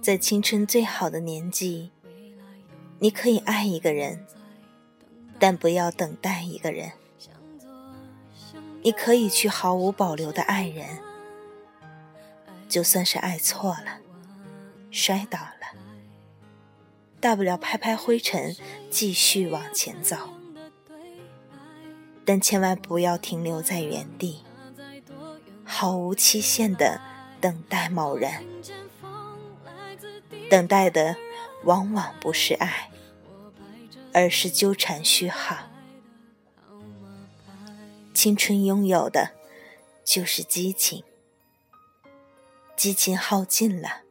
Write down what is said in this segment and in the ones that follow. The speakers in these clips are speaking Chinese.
在青春最好的年纪，你可以爱一个人，但不要等待一个人。你可以去毫无保留的爱人，就算是爱错了，摔倒了，大不了拍拍灰尘，继续往前走。但千万不要停留在原地，毫无期限的等待某人。等待的往往不是爱，而是纠缠虚耗。青春拥有的就是激情，激情耗尽了，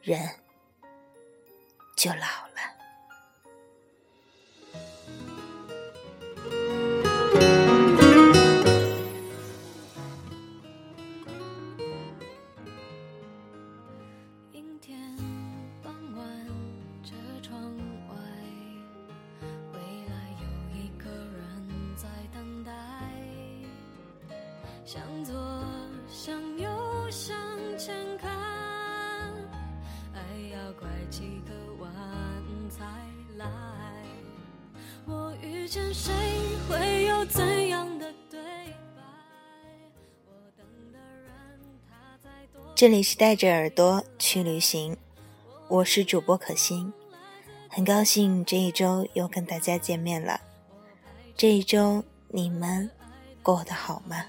人就老了。这里是带着耳朵去旅行，我是主播可心，很高兴这一周又跟大家见面了。这一周你们过得好吗？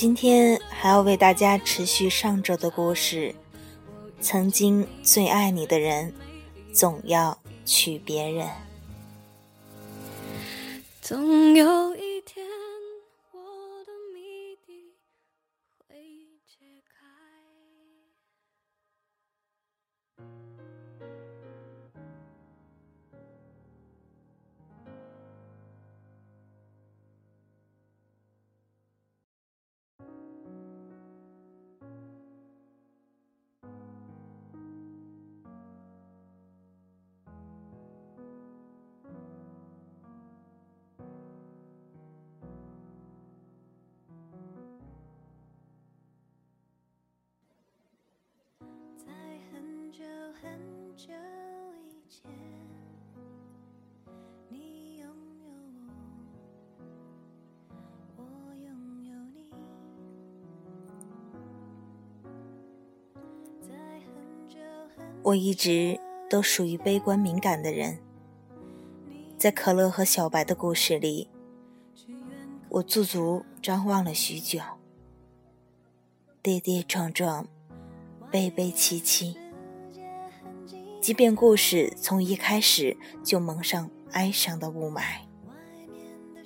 今天还要为大家持续上周的故事。曾经最爱你的人，总要娶别人。总有一我一直都属于悲观敏感的人，在可乐和小白的故事里，我驻足张望了许久，跌跌撞撞，悲悲戚戚。即便故事从一开始就蒙上哀伤的雾霾，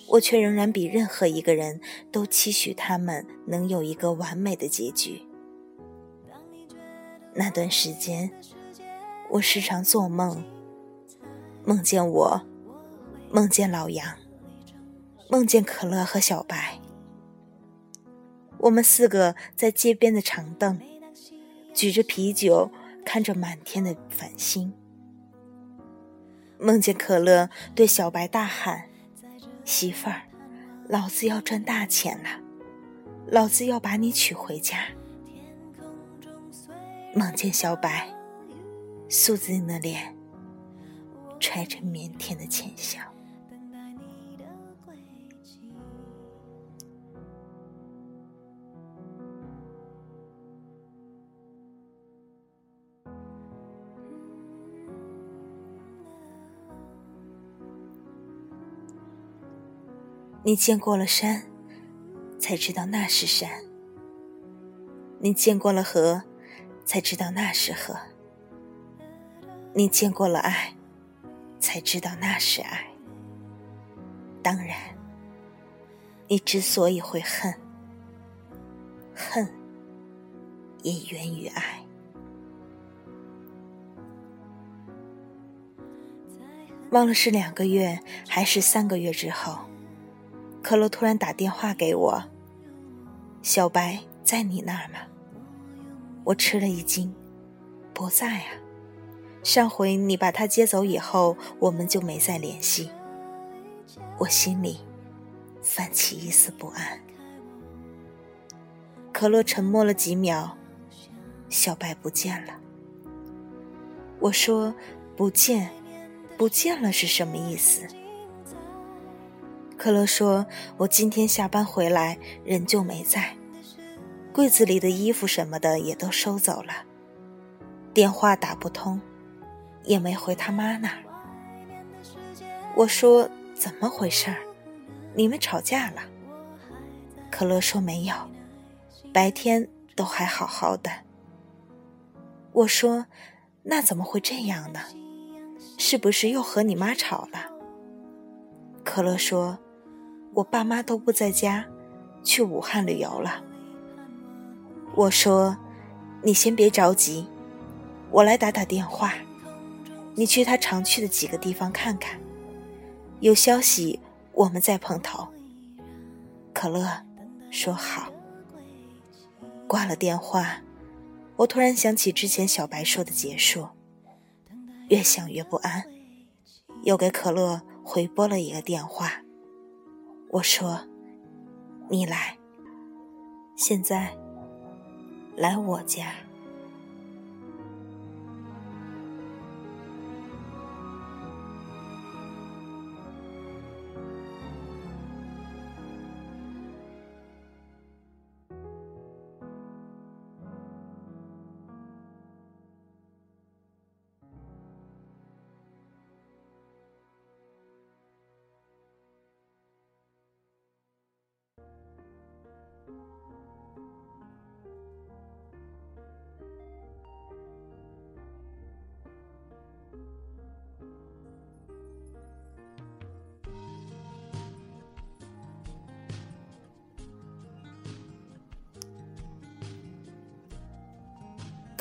我却仍然比任何一个人都期许他们能有一个完美的结局。那段时间，我时常做梦，梦见我，梦见老杨，梦见可乐和小白。我们四个在街边的长凳，举着啤酒，看着满天的繁星。梦见可乐对小白大喊：“媳妇儿，老子要赚大钱了，老子要把你娶回家。”梦见小白素净的脸，揣着腼腆的浅笑。你见过了山，才知道那是山；你见过了河，才知道那是河；你见过了爱，才知道那是爱。当然，你之所以会恨，恨也源于爱。忘了是两个月还是三个月之后，可乐突然打电话给我：“小白在你那儿吗？”我吃了一惊：“不在啊，上回你把他接走以后，我们就没再联系。”我心里泛起一丝不安。可乐沉默了几秒：“小白不见了。”我说：“不见。”不见了是什么意思？可乐说：“我今天下班回来，人就没在，柜子里的衣服什么的也都收走了，电话打不通，也没回他妈那儿。”我说：“怎么回事儿？你们吵架了？”可乐说：“没有，白天都还好好的。”我说：“那怎么会这样呢？”是不是又和你妈吵了？可乐说：“我爸妈都不在家，去武汉旅游了。”我说：“你先别着急，我来打打电话，你去他常去的几个地方看看，有消息我们再碰头。”可乐说：“好。”挂了电话，我突然想起之前小白说的结束。越想越不安，又给可乐回拨了一个电话。我说：“你来，现在来我家。”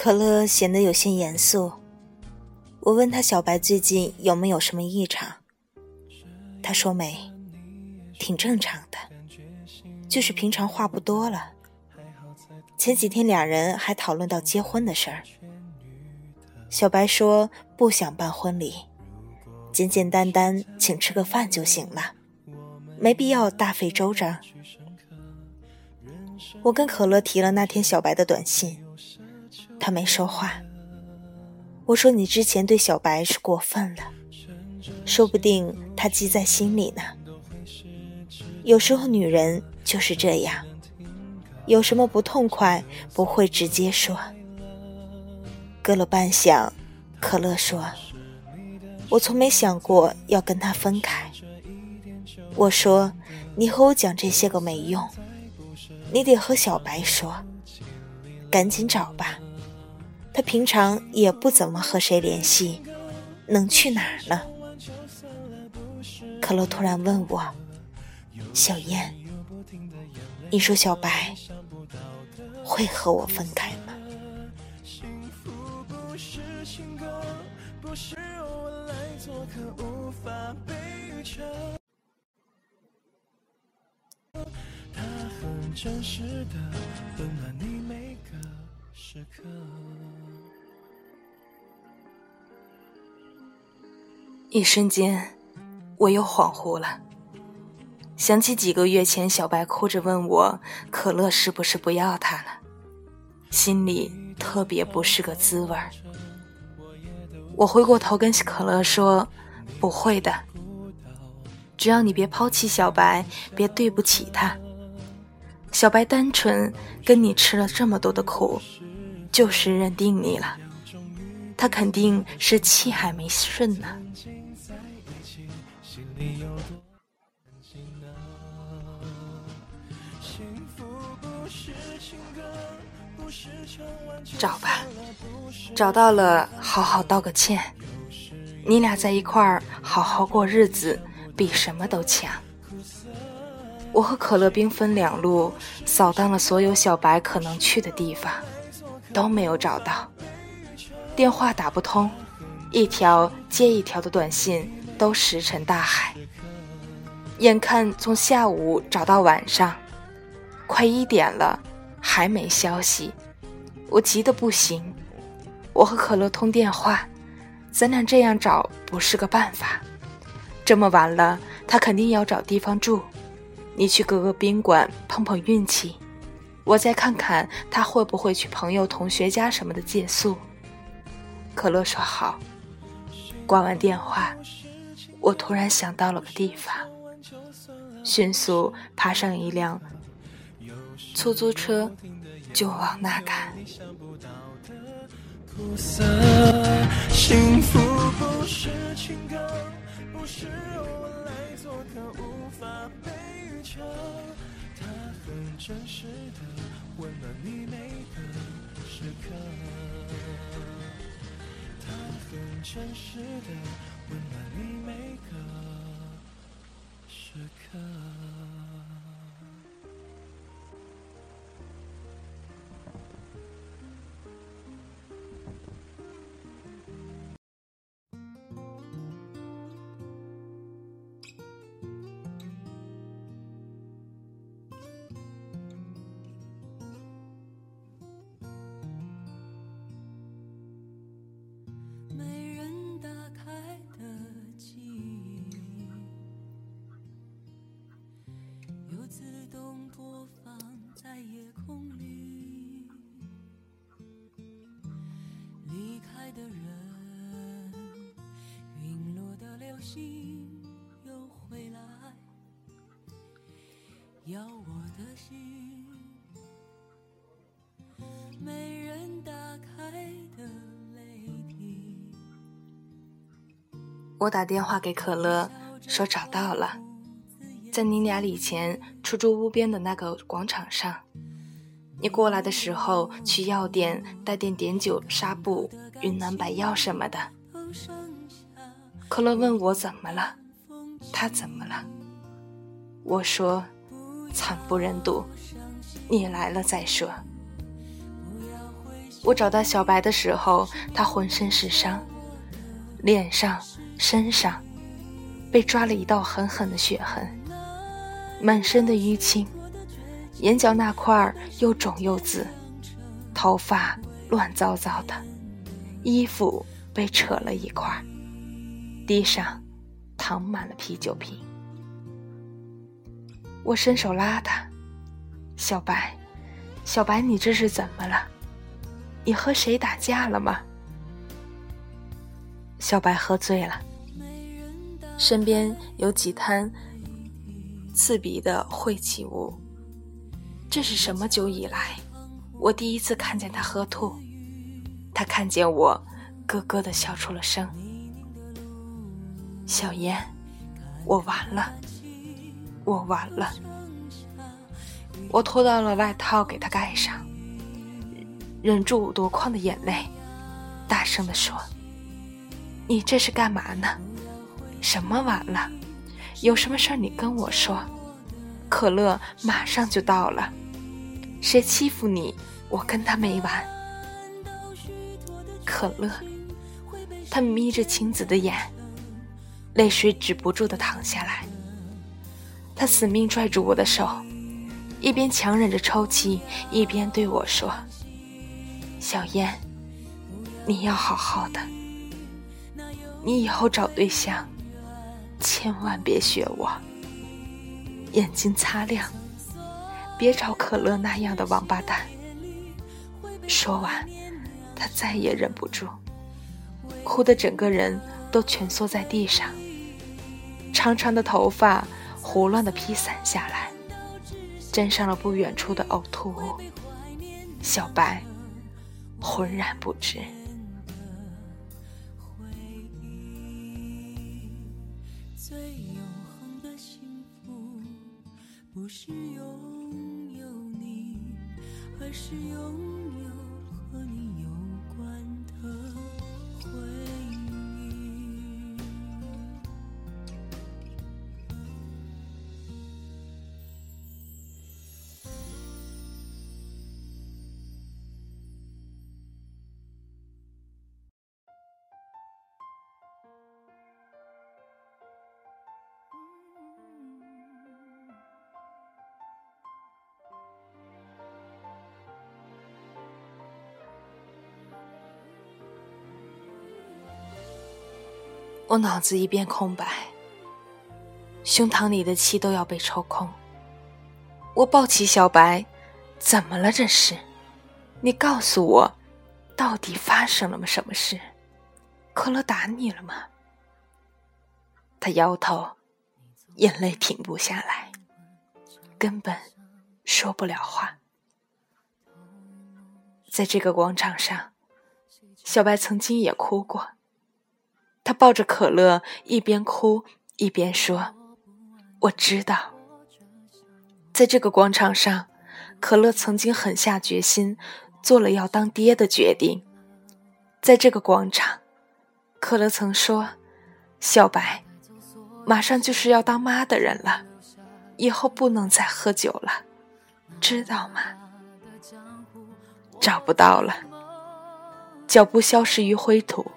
可乐显得有些严肃。我问他：“小白最近有没有什么异常？”他说：“没，挺正常的，就是平常话不多了。前几天两人还讨论到结婚的事儿。小白说不想办婚礼，简简单单请吃个饭就行了，没必要大费周章。”我跟可乐提了那天小白的短信。他没说话。我说：“你之前对小白是过分了，说不定他记在心里呢。有时候女人就是这样，有什么不痛快不会直接说。”隔了半晌，可乐说：“我从没想过要跟他分开。”我说：“你和我讲这些个没用，你得和小白说，赶紧找吧。”他平常也不怎么和谁联系，能去哪儿呢？可乐突然问我：“小燕，你说小白会和我分开吗？”真实的温暖你每个时刻。一瞬间，我又恍惚了，想起几个月前小白哭着问我可乐是不是不要他了，心里特别不是个滋味儿。我回过头跟可乐说：“不会的，只要你别抛弃小白，别对不起他。小白单纯跟你吃了这么多的苦，就是认定你了，他肯定是气还没顺呢。”心里有多安静呢？幸找吧，找到了，好好道个歉。你俩在一块儿好好过日子，比什么都强。我和可乐兵分两路，扫荡了所有小白可能去的地方，都没有找到。电话打不通，一条接一条的短信都石沉大海。眼看从下午找到晚上，快一点了，还没消息，我急得不行。我和可乐通电话，咱俩这样找不是个办法。这么晚了，他肯定要找地方住。你去各个宾馆碰碰运气，我再看看他会不会去朋友、同学家什么的借宿。可乐说好。挂完电话，我突然想到了个地方，迅速爬上一辆出租车，就往那赶。真实的温暖你每个时刻。它很真实的温暖你每个时刻。心又回来，要我的心。没人打开的泪滴。我打电话给可乐，说找到了，在你俩以前出租屋边的那个广场上。你过来的时候去药店带点碘酒、纱布、云南白药什么的。可乐问我怎么了，他怎么了？我说惨不忍睹，你来了再说。我找到小白的时候，他浑身是伤，脸上、身上被抓了一道狠狠的血痕，满身的淤青，眼角那块又肿又紫，头发乱糟糟的，衣服被扯了一块，地上躺满了啤酒瓶。我伸手拉他，小白，小白，你这是怎么了？你和谁打架了吗？小白喝醉了，身边有几滩刺鼻的晦气物。这是什么酒以来，我第一次看见他喝吐。他看见我，咯咯的笑出了声。小燕，我完了，我完了。我脱掉了外套给他盖上。忍住夺眶的眼泪，大声地说：“你这是干嘛呢？什么完了？有什么事儿你跟我说。可乐马上就到了。谁欺负你，我跟他没完。”可乐，他眯着青紫的眼，泪水止不住的淌下来。他死命拽住我的手，一边强忍着抽泣，一边对我说。小燕，你要好好的。你以后找对象，千万别学我。眼睛擦亮，别找可乐那样的王八蛋。说完，他再也忍不住，哭得整个人都蜷缩在地上，长长的头发胡乱的披散下来，沾上了不远处的呕吐物。小白。浑然不知。永恒的幸福，不是拥有你，而是拥我脑子一片空白，胸膛里的气都要被抽空。我抱起小白，怎么了？这是？你告诉我，到底发生了？什么事？可乐打你了吗？他摇头，眼泪停不下来，根本说不了话。在这个广场上，小白曾经也哭过。他抱着可乐，一边哭一边说：“我知道，在这个广场上，可乐曾经狠下决心，做了要当爹的决定。在这个广场，可乐曾说：‘小白，马上就是要当妈的人了，以后不能再喝酒了，知道吗？’”找不到了，脚步消失于灰土，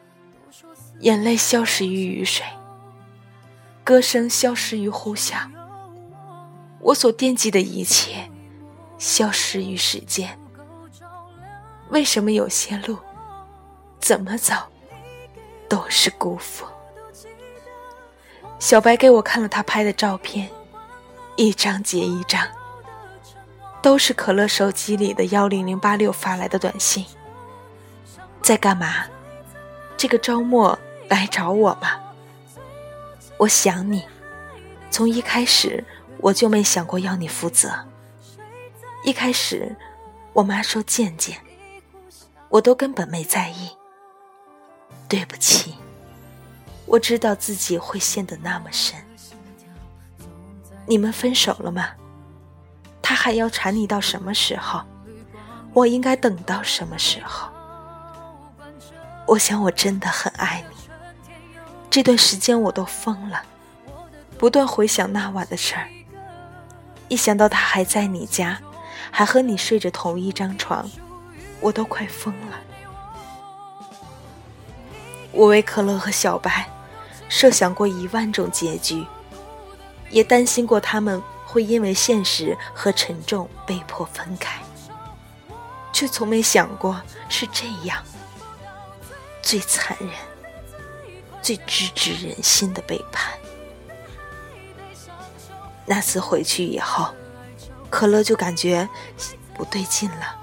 眼泪消失于雨水，歌声消失于呼啸，我所惦记的一切消失于时间。为什么有些路，怎么走，都是辜负？小白给我看了他拍的照片，一张接一张。都是可乐手机里的幺零零八六发来的短信。在干嘛？这个周末来找我吧？我想你，从一开始我就没想过要你负责。一开始，我妈说见见，我都根本没在意。对不起，我知道自己会陷得那么深。你们分手了吗？他还要缠你到什么时候？我应该等到什么时候？我想我真的很爱你。这段时间我都疯了，不断回想那晚的事儿。一想到他还在你家，还和你睡着同一张床，我都快疯了。我为可乐和小白设想过一万种结局，也担心过他们。会因为现实和沉重被迫分开，却从没想过是这样最残忍、最直指人心的背叛。那次回去以后，可乐就感觉不对劲了，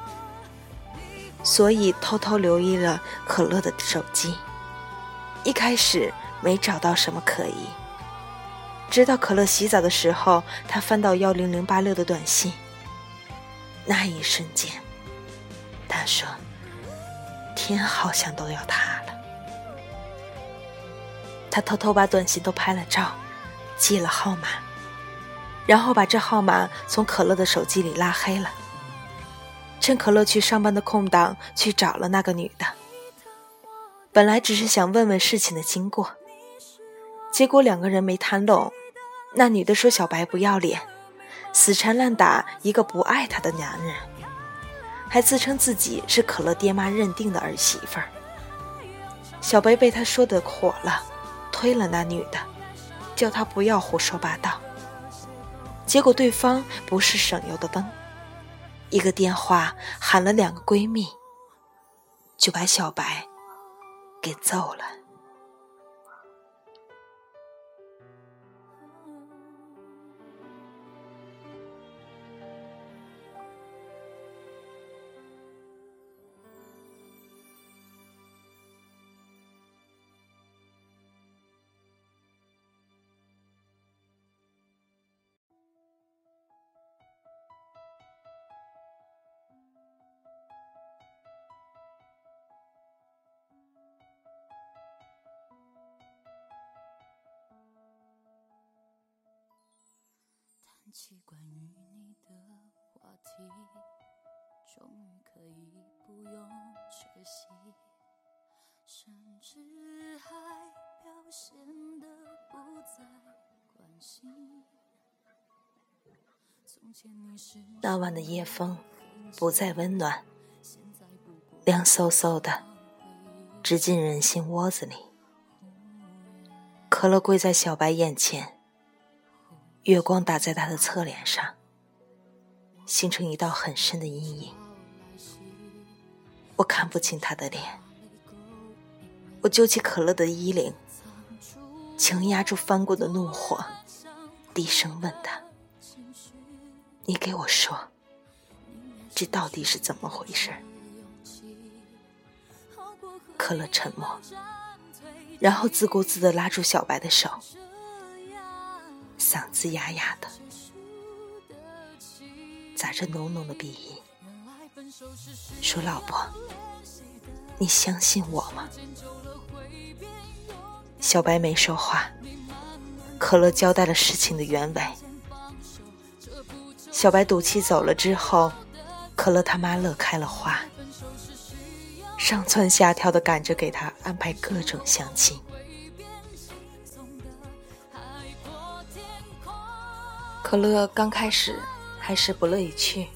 所以偷偷留意了可乐的手机。一开始没找到什么可疑。直到可乐洗澡的时候，他翻到幺零零八六的短信。那一瞬间，他说：“天好像都要塌了。”他偷偷把短信都拍了照，记了号码，然后把这号码从可乐的手机里拉黑了。趁可乐去上班的空档，去找了那个女的。本来只是想问问事情的经过，结果两个人没谈拢。那女的说：“小白不要脸，死缠烂打一个不爱她的男人，还自称自己是可乐爹妈认定的儿媳妇儿。”小白被他说的火了，推了那女的，叫她不要胡说八道。结果对方不是省油的灯，一个电话喊了两个闺蜜，就把小白给揍了。于可以不用缺席，甚至还表现得不再关心。那晚的夜风不再温暖，凉飕飕的，直进人心窝子里。可乐跪在小白眼前。月光打在他的侧脸上，形成一道很深的阴影。我看不清他的脸。我揪起可乐的衣领，强压住翻滚的怒火，低声问他：“你给我说，这到底是怎么回事？”可乐沉默，然后自顾自地拉住小白的手，嗓子哑哑的，杂着浓浓的鼻音，说：“老婆，你相信我吗？”小白没说话，可乐交代了事情的原委。小白赌气走了之后，可乐他妈乐开了花。上蹿下跳的赶着给他安排各种相亲。可乐刚开始还是不乐意去，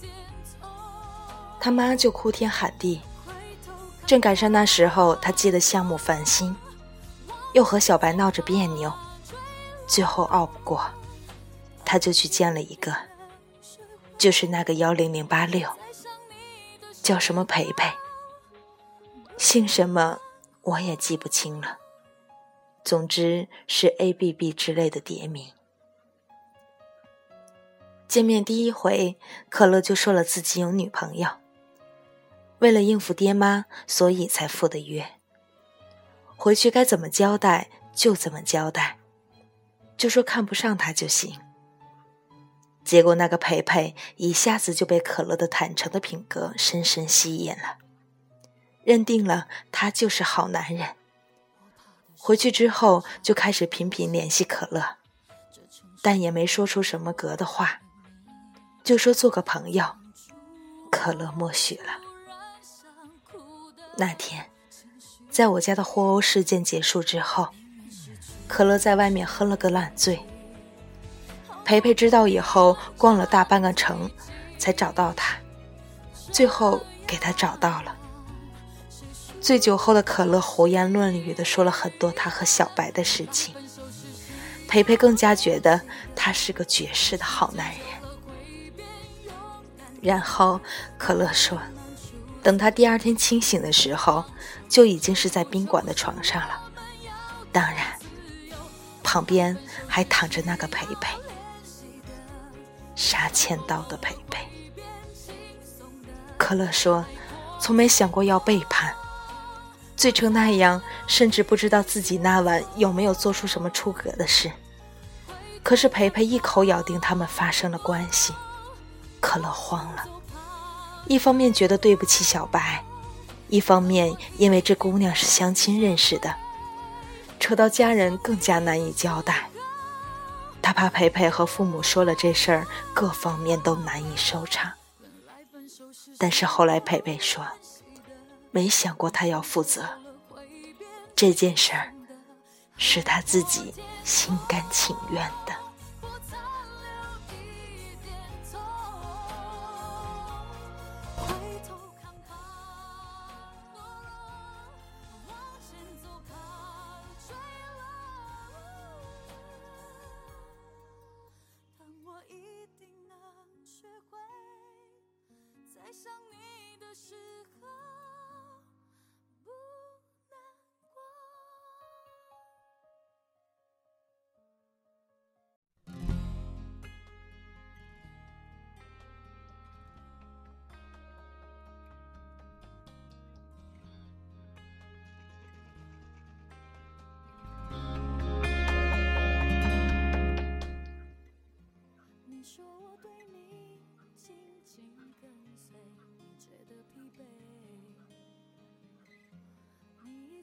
他妈就哭天喊地。正赶上那时候，他接的项目烦心，又和小白闹着别扭，最后拗不过，他就去见了一个，就是那个幺零零八六，叫什么培培。姓什么我也记不清了，总之是 A B B 之类的叠名。见面第一回，可乐就说了自己有女朋友，为了应付爹妈，所以才赴的约。回去该怎么交代就怎么交代，就说看不上他就行。结果那个培培一下子就被可乐的坦诚的品格深深吸引了。认定了他就是好男人。回去之后就开始频频联系可乐，但也没说出什么格的话，就说做个朋友。可乐默许了。那天，在我家的互殴事件结束之后，可乐在外面喝了个烂醉。培培知道以后，逛了大半个城，才找到他，最后给他找到了。醉酒后的可乐胡言乱语的说了很多他和小白的事情，培培更加觉得他是个绝世的好男人。然后可乐说，等他第二天清醒的时候，就已经是在宾馆的床上了，当然，旁边还躺着那个培培，杀千刀的培培。可乐说，从没想过要背叛。醉成那样，甚至不知道自己那晚有没有做出什么出格的事。可是培培一口咬定他们发生了关系，可乐慌了。一方面觉得对不起小白，一方面因为这姑娘是相亲认识的，扯到家人更加难以交代。他怕培培和父母说了这事儿，各方面都难以收场。但是后来培培说。没想过他要负责这件事儿，是他自己心甘情愿的。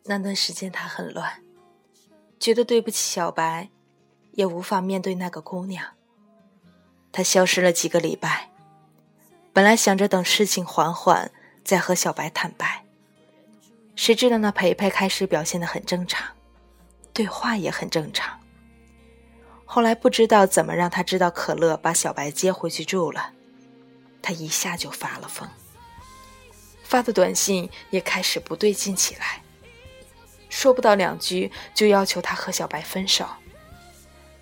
那段时间他很乱，觉得对不起小白，也无法面对那个姑娘。他消失了几个礼拜，本来想着等事情缓缓再和小白坦白，谁知道那培培开始表现的很正常，对话也很正常。后来不知道怎么让他知道可乐把小白接回去住了，他一下就发了疯，发的短信也开始不对劲起来。说不到两句，就要求他和小白分手。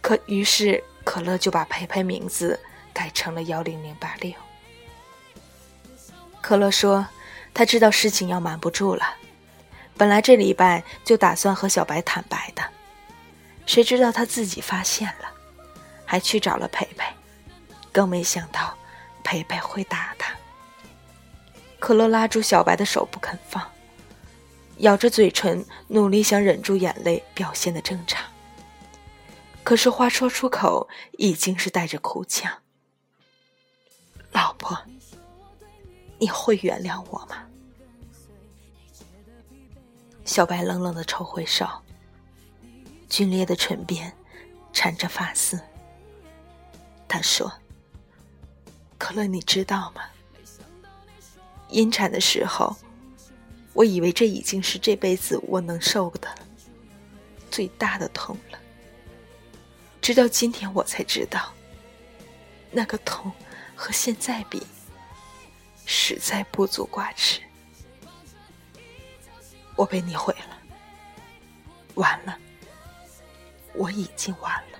可于是可乐就把培培名字改成了幺零零八六。可乐说，他知道事情要瞒不住了，本来这礼拜就打算和小白坦白的，谁知道他自己发现了，还去找了培培，更没想到培培会打他。可乐拉住小白的手不肯放，咬着嘴唇，努力想忍住眼泪，表现的正常。可是话说出口，已经是带着哭腔。老婆，你会原谅我吗？小白冷冷的抽回手，皲裂的唇边缠着发丝。他说：“可乐，你知道吗？引产的时候，我以为这已经是这辈子我能受的最大的痛了。直到今天，我才知道，那个痛和现在比，实在不足挂齿。”我被你毁了，完了，我已经完了。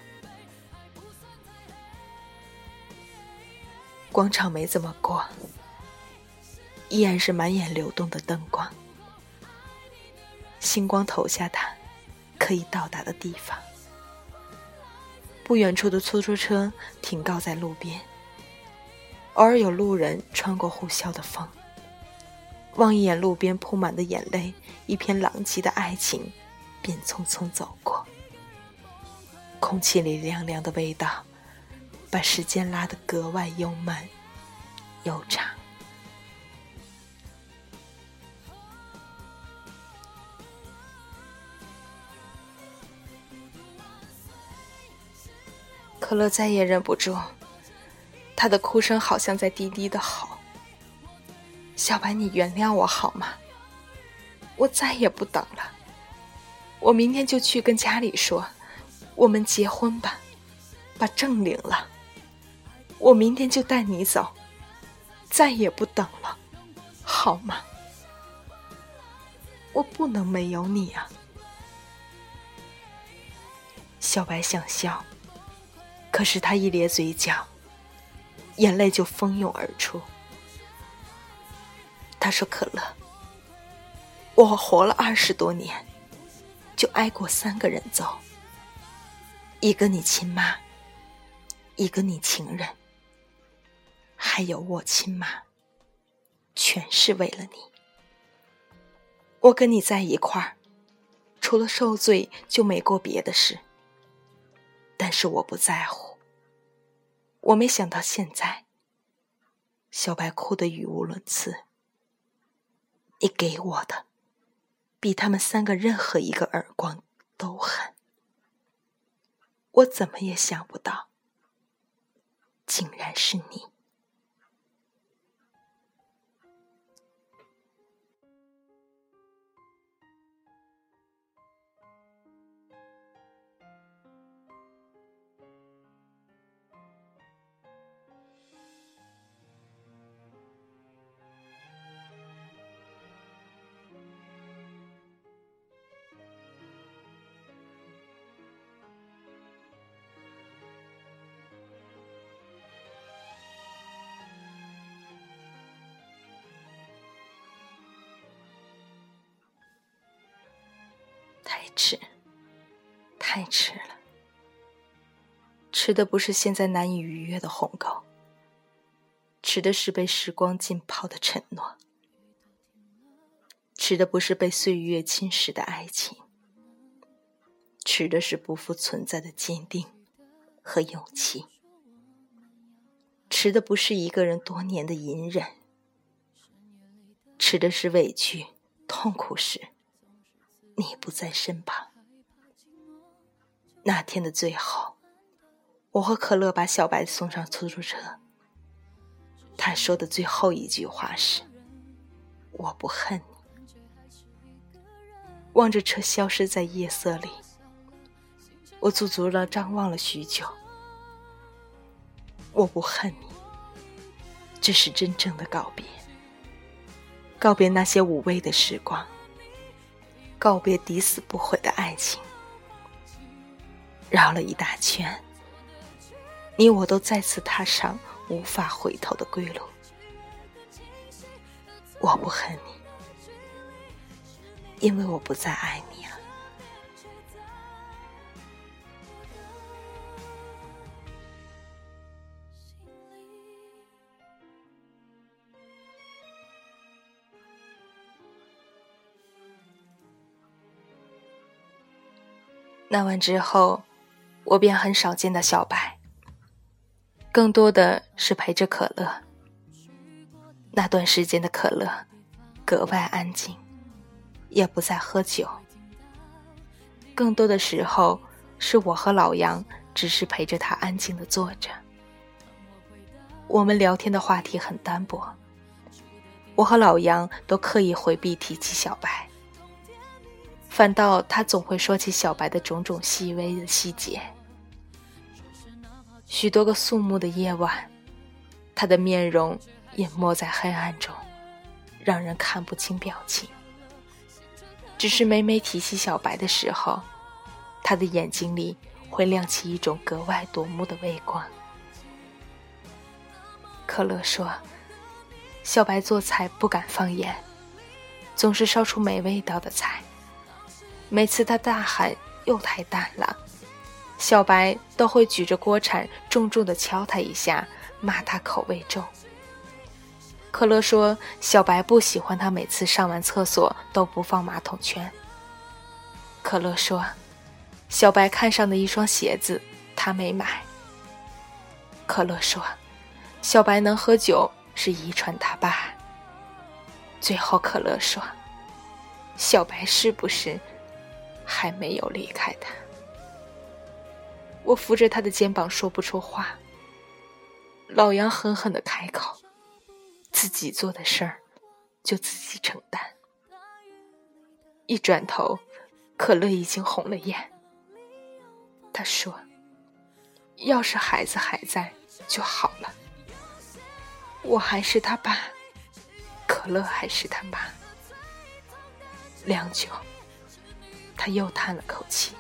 广场没怎么过，依然是满眼流动的灯光，星光投下它可以到达的地方。不远处的出租车停靠在路边，偶尔有路人穿过呼啸的风。望一眼路边铺满的眼泪，一片狼藉的爱情，便匆匆走过。空气里凉凉的味道，把时间拉得格外悠慢、悠长。可乐再也忍不住，他的哭声好像在低低的吼。小白，你原谅我好吗？我再也不等了。我明天就去跟家里说，我们结婚吧，把证领了。我明天就带你走，再也不等了，好吗？我不能没有你啊！小白想笑，可是他一咧嘴角，眼泪就蜂拥而出。他说：“可乐，我活了二十多年，就挨过三个人揍，一个你亲妈，一个你情人，还有我亲妈，全是为了你。我跟你在一块儿，除了受罪就没过别的事。但是我不在乎。我没想到现在，小白哭得语无伦次。”你给我的，比他们三个任何一个耳光都狠。我怎么也想不到，竟然是你。迟，太迟了。迟的不是现在难以逾越的鸿沟，迟的是被时光浸泡的承诺，迟的不是被岁月侵蚀的爱情，迟的是不复存在的坚定和勇气，迟的不是一个人多年的隐忍，迟的是委屈、痛苦时。你不在身旁。那天的最后，我和可乐把小白送上出租车。他说的最后一句话是：“我不恨你。”望着车消失在夜色里，我足足的张望了许久。我不恨你，这是真正的告别，告别那些无味的时光。告别抵死不悔的爱情，绕了一大圈，你我都再次踏上无法回头的归路。我不恨你，因为我不再爱你那晚之后，我便很少见到小白，更多的是陪着可乐。那段时间的可乐格外安静，也不再喝酒。更多的时候，是我和老杨只是陪着他安静的坐着。我们聊天的话题很单薄，我和老杨都刻意回避提起小白，反倒他总会说起小白的种种细微的细节。许多个肃穆的夜晚，他的面容隐没在黑暗中，让人看不清表情。只是每每提起小白的时候，他的眼睛里会亮起一种格外夺目的微光。可乐说：“小白做菜不敢放盐，总是烧出没味道的菜。每次他大喊又太淡了，小白都会举着锅铲重重的敲他一下，骂他口味重。”可乐说：“小白不喜欢他每次上完厕所都不放马桶圈。”可乐说：“小白看上的一双鞋子，他没买。”可乐说。小白能喝酒是遗传他爸。最后，可乐说：“小白是不是还没有离开他？”我扶着他的肩膀说不出话。老杨狠狠的开口：“自己做的事儿，就自己承担。”一转头，可乐已经红了眼。他说：“要是孩子还在就好了。”我还是他爸，可乐还是他妈。良久，他又叹了口气：“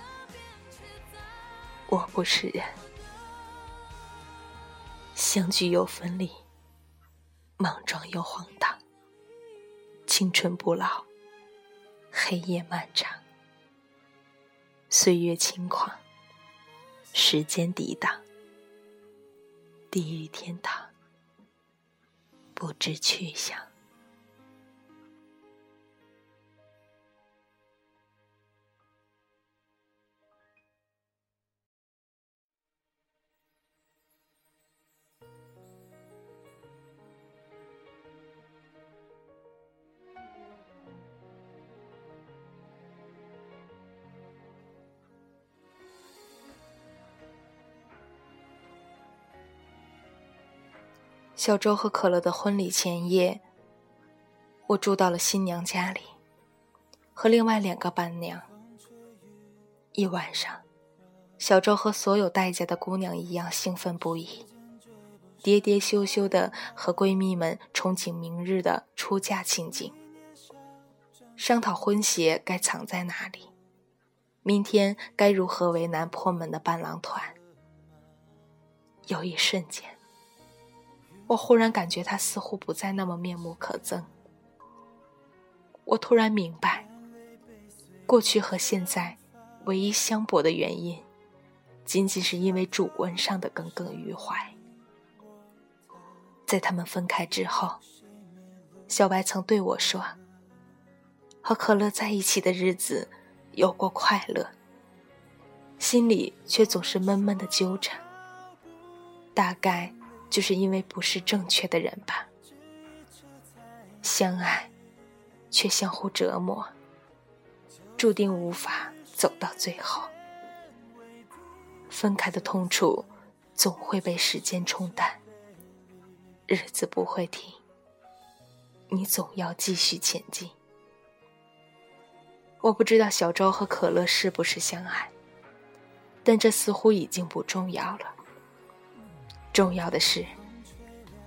我不是人。”相聚又分离，莽撞又荒唐。青春不老，黑夜漫长，岁月轻狂，时间抵挡，地狱天堂。不知去向。小周和可乐的婚礼前夜，我住到了新娘家里，和另外两个伴娘。一晚上，小周和所有待嫁的姑娘一样兴奋不已，喋喋羞羞的和闺蜜们憧憬明日的出嫁情景，商讨婚鞋该藏在哪里，明天该如何为难破门的伴郎团。有一瞬间。我忽然感觉他似乎不再那么面目可憎。我突然明白，过去和现在唯一相悖的原因，仅仅是因为主观上的耿耿于怀。在他们分开之后，小白曾对我说：“和可乐在一起的日子有过快乐，心里却总是闷闷的揪着。大概……”就是因为不是正确的人吧，相爱，却相互折磨，注定无法走到最后。分开的痛楚总会被时间冲淡，日子不会停，你总要继续前进。我不知道小周和可乐是不是相爱，但这似乎已经不重要了。重要的是，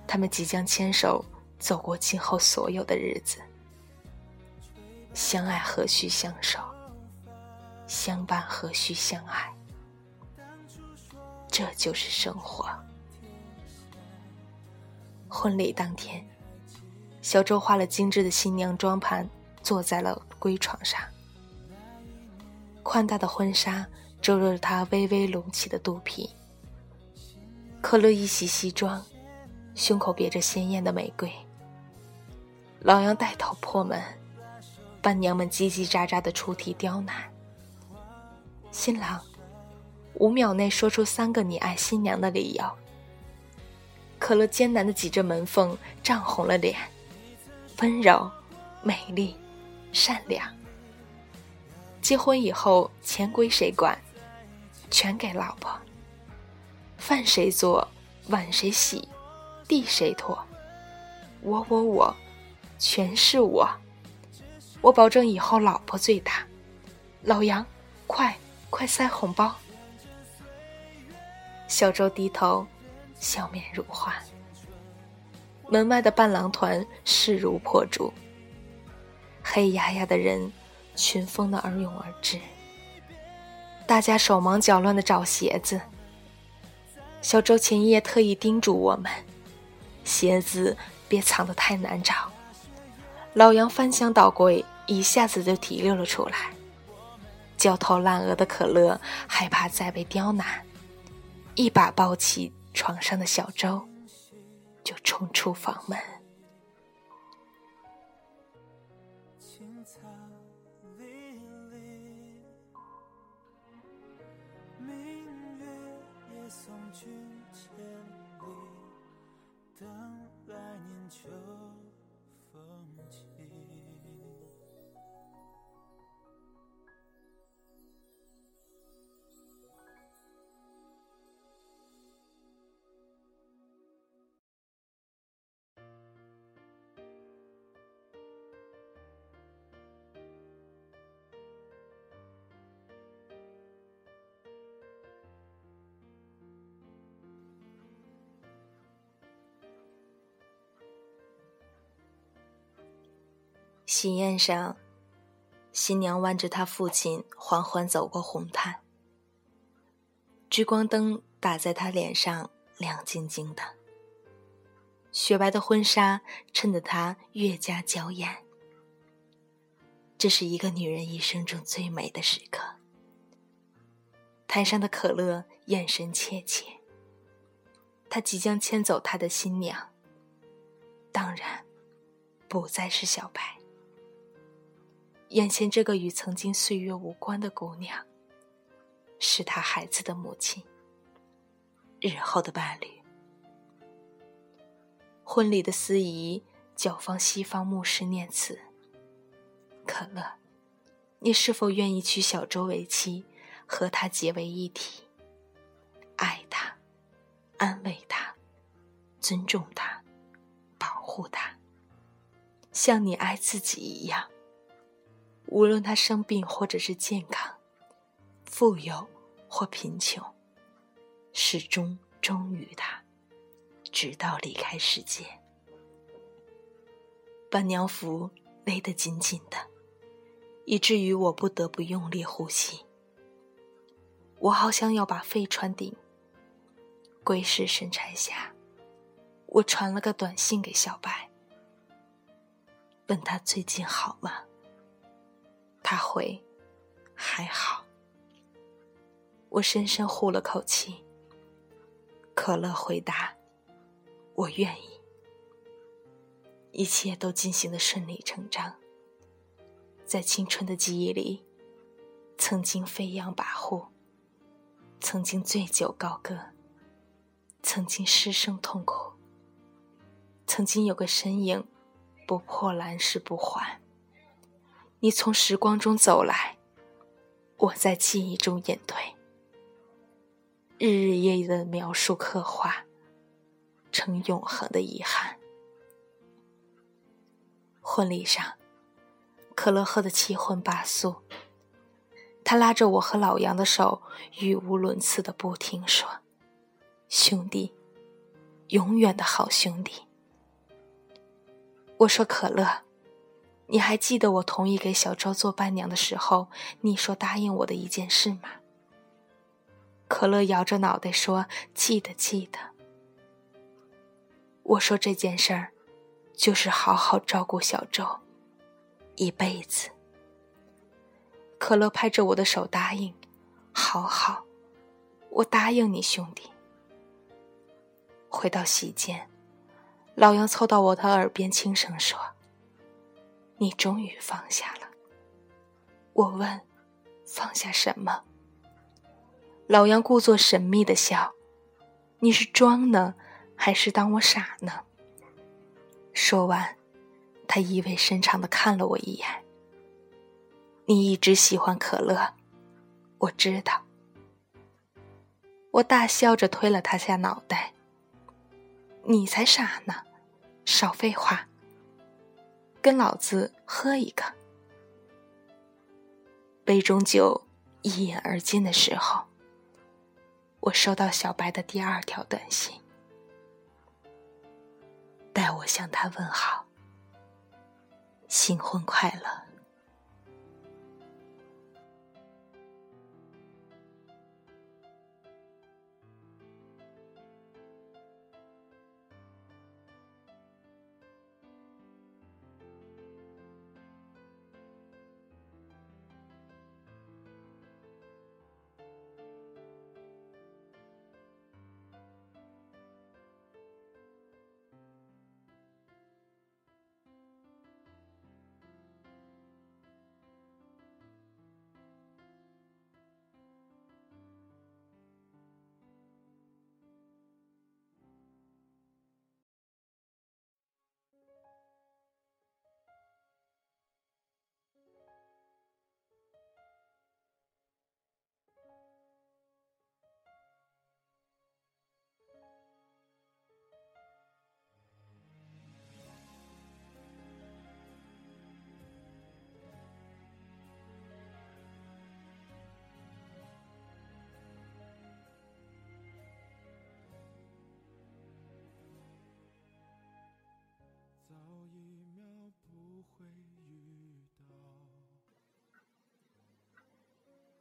他们即将牵手走过今后所有的日子。相爱何须相守，相伴何须相爱，这就是生活。婚礼当天，小周化了精致的新娘妆盘，坐在了归床上。宽大的婚纱遮住了她微微隆起的肚皮。可乐一袭西装，胸口别着鲜艳的玫瑰。老杨带头破门，伴娘们叽叽喳喳的出题刁难。新郎，五秒内说出三个你爱新娘的理由。可乐艰难的挤着门缝，涨红了脸。温柔、美丽、善良。结婚以后，钱归谁管？全给老婆。饭谁做，碗谁洗，地谁拖？我我我，全是我。我保证以后老婆最大。老杨，快快塞红包。小周低头，笑面如花。门外的伴郎团势如破竹，黑压压的人群蜂的而涌而至，大家手忙脚乱的找鞋子。小周前夜特意叮嘱我们，鞋子别藏得太难找。老杨翻箱倒柜，一下子就提溜了出来。焦头烂额的可乐害怕再被刁难，一把抱起床上的小周。就冲出房门。喜宴上，新娘挽着她父亲缓缓走过红毯，聚光灯打在她脸上，亮晶晶的。雪白的婚纱衬得她越加娇艳。这是一个女人一生中最美的时刻。台上的可乐眼神切切，他即将牵走他的新娘，当然，不再是小白。眼前这个与曾经岁月无关的姑娘，是他孩子的母亲，日后的伴侣。婚礼的司仪教方西方牧师念词：“可乐，你是否愿意娶小周为妻，和他结为一体，爱他，安慰他，尊重他，保护他，像你爱自己一样？”无论他生病或者是健康，富有或贫穷，始终忠于他，直到离开世界。伴娘服勒得紧紧的，以至于我不得不用力呼吸。我好像要把肺穿顶。归市神差下，我传了个短信给小白，问他最近好吗？他回：“还好。”我深深呼了口气。可乐回答：“我愿意。”一切都进行的顺理成章。在青春的记忆里，曾经飞扬跋扈，曾经醉酒高歌，曾经失声痛哭，曾经有个身影，不破烂时不还。你从时光中走来，我在记忆中隐退。日日夜夜的描述刻画，成永恒的遗憾。婚礼上，可乐喝得七荤八素，他拉着我和老杨的手，语无伦次的不停说：“兄弟，永远的好兄弟。”我说：“可乐。”你还记得我同意给小周做伴娘的时候，你说答应我的一件事吗？可乐摇着脑袋说：“记得，记得。”我说这件事儿，就是好好照顾小周，一辈子。可乐拍着我的手答应：“好好，我答应你，兄弟。”回到席间，老杨凑到我的耳边轻声说。你终于放下了。我问：“放下什么？”老杨故作神秘的笑：“你是装呢，还是当我傻呢？”说完，他意味深长的看了我一眼。你一直喜欢可乐，我知道。我大笑着推了他下脑袋。你才傻呢，少废话。跟老子喝一个。杯中酒一饮而尽的时候，我收到小白的第二条短信，代我向他问好，新婚快乐。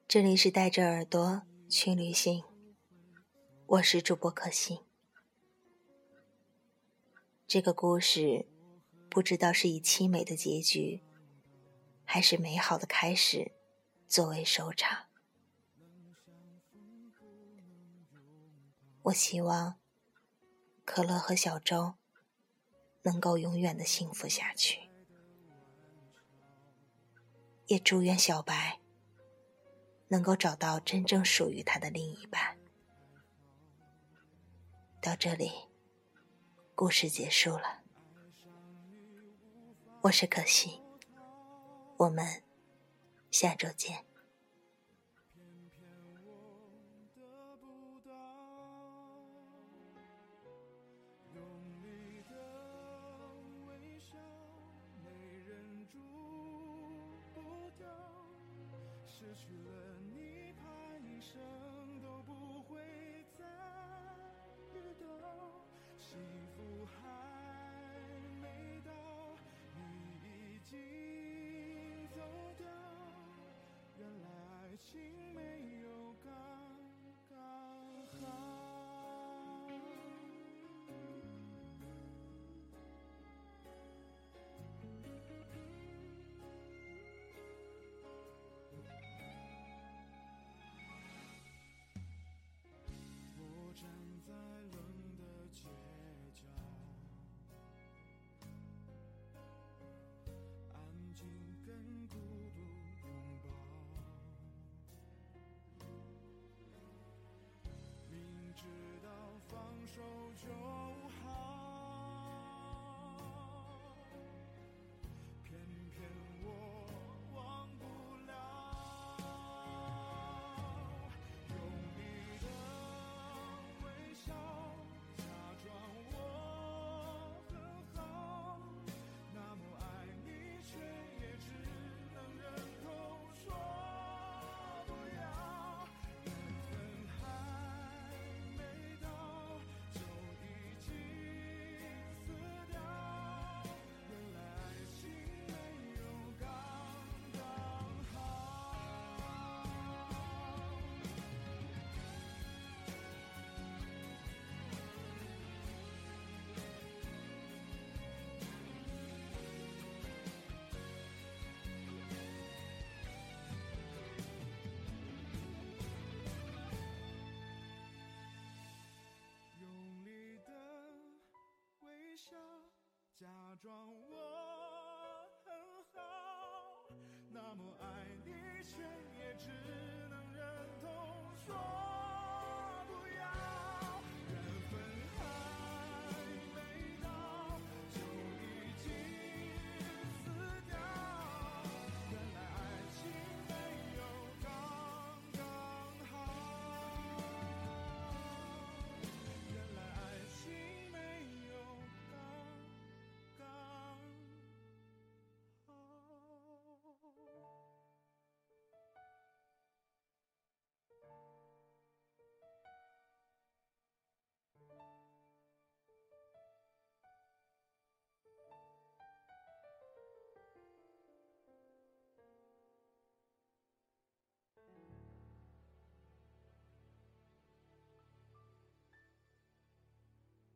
这里是带着耳朵去旅行，我是主播可心。这个故事不知道是以凄美的结局，还是美好的开始作为收场。我希望可乐和小周能够永远的幸福下去，也祝愿小白能够找到真正属于他的另一半。到这里，故事结束了。我是可心，我们下周见。用力的微笑，失去了幸福还没到，你已经假装我很好，那么，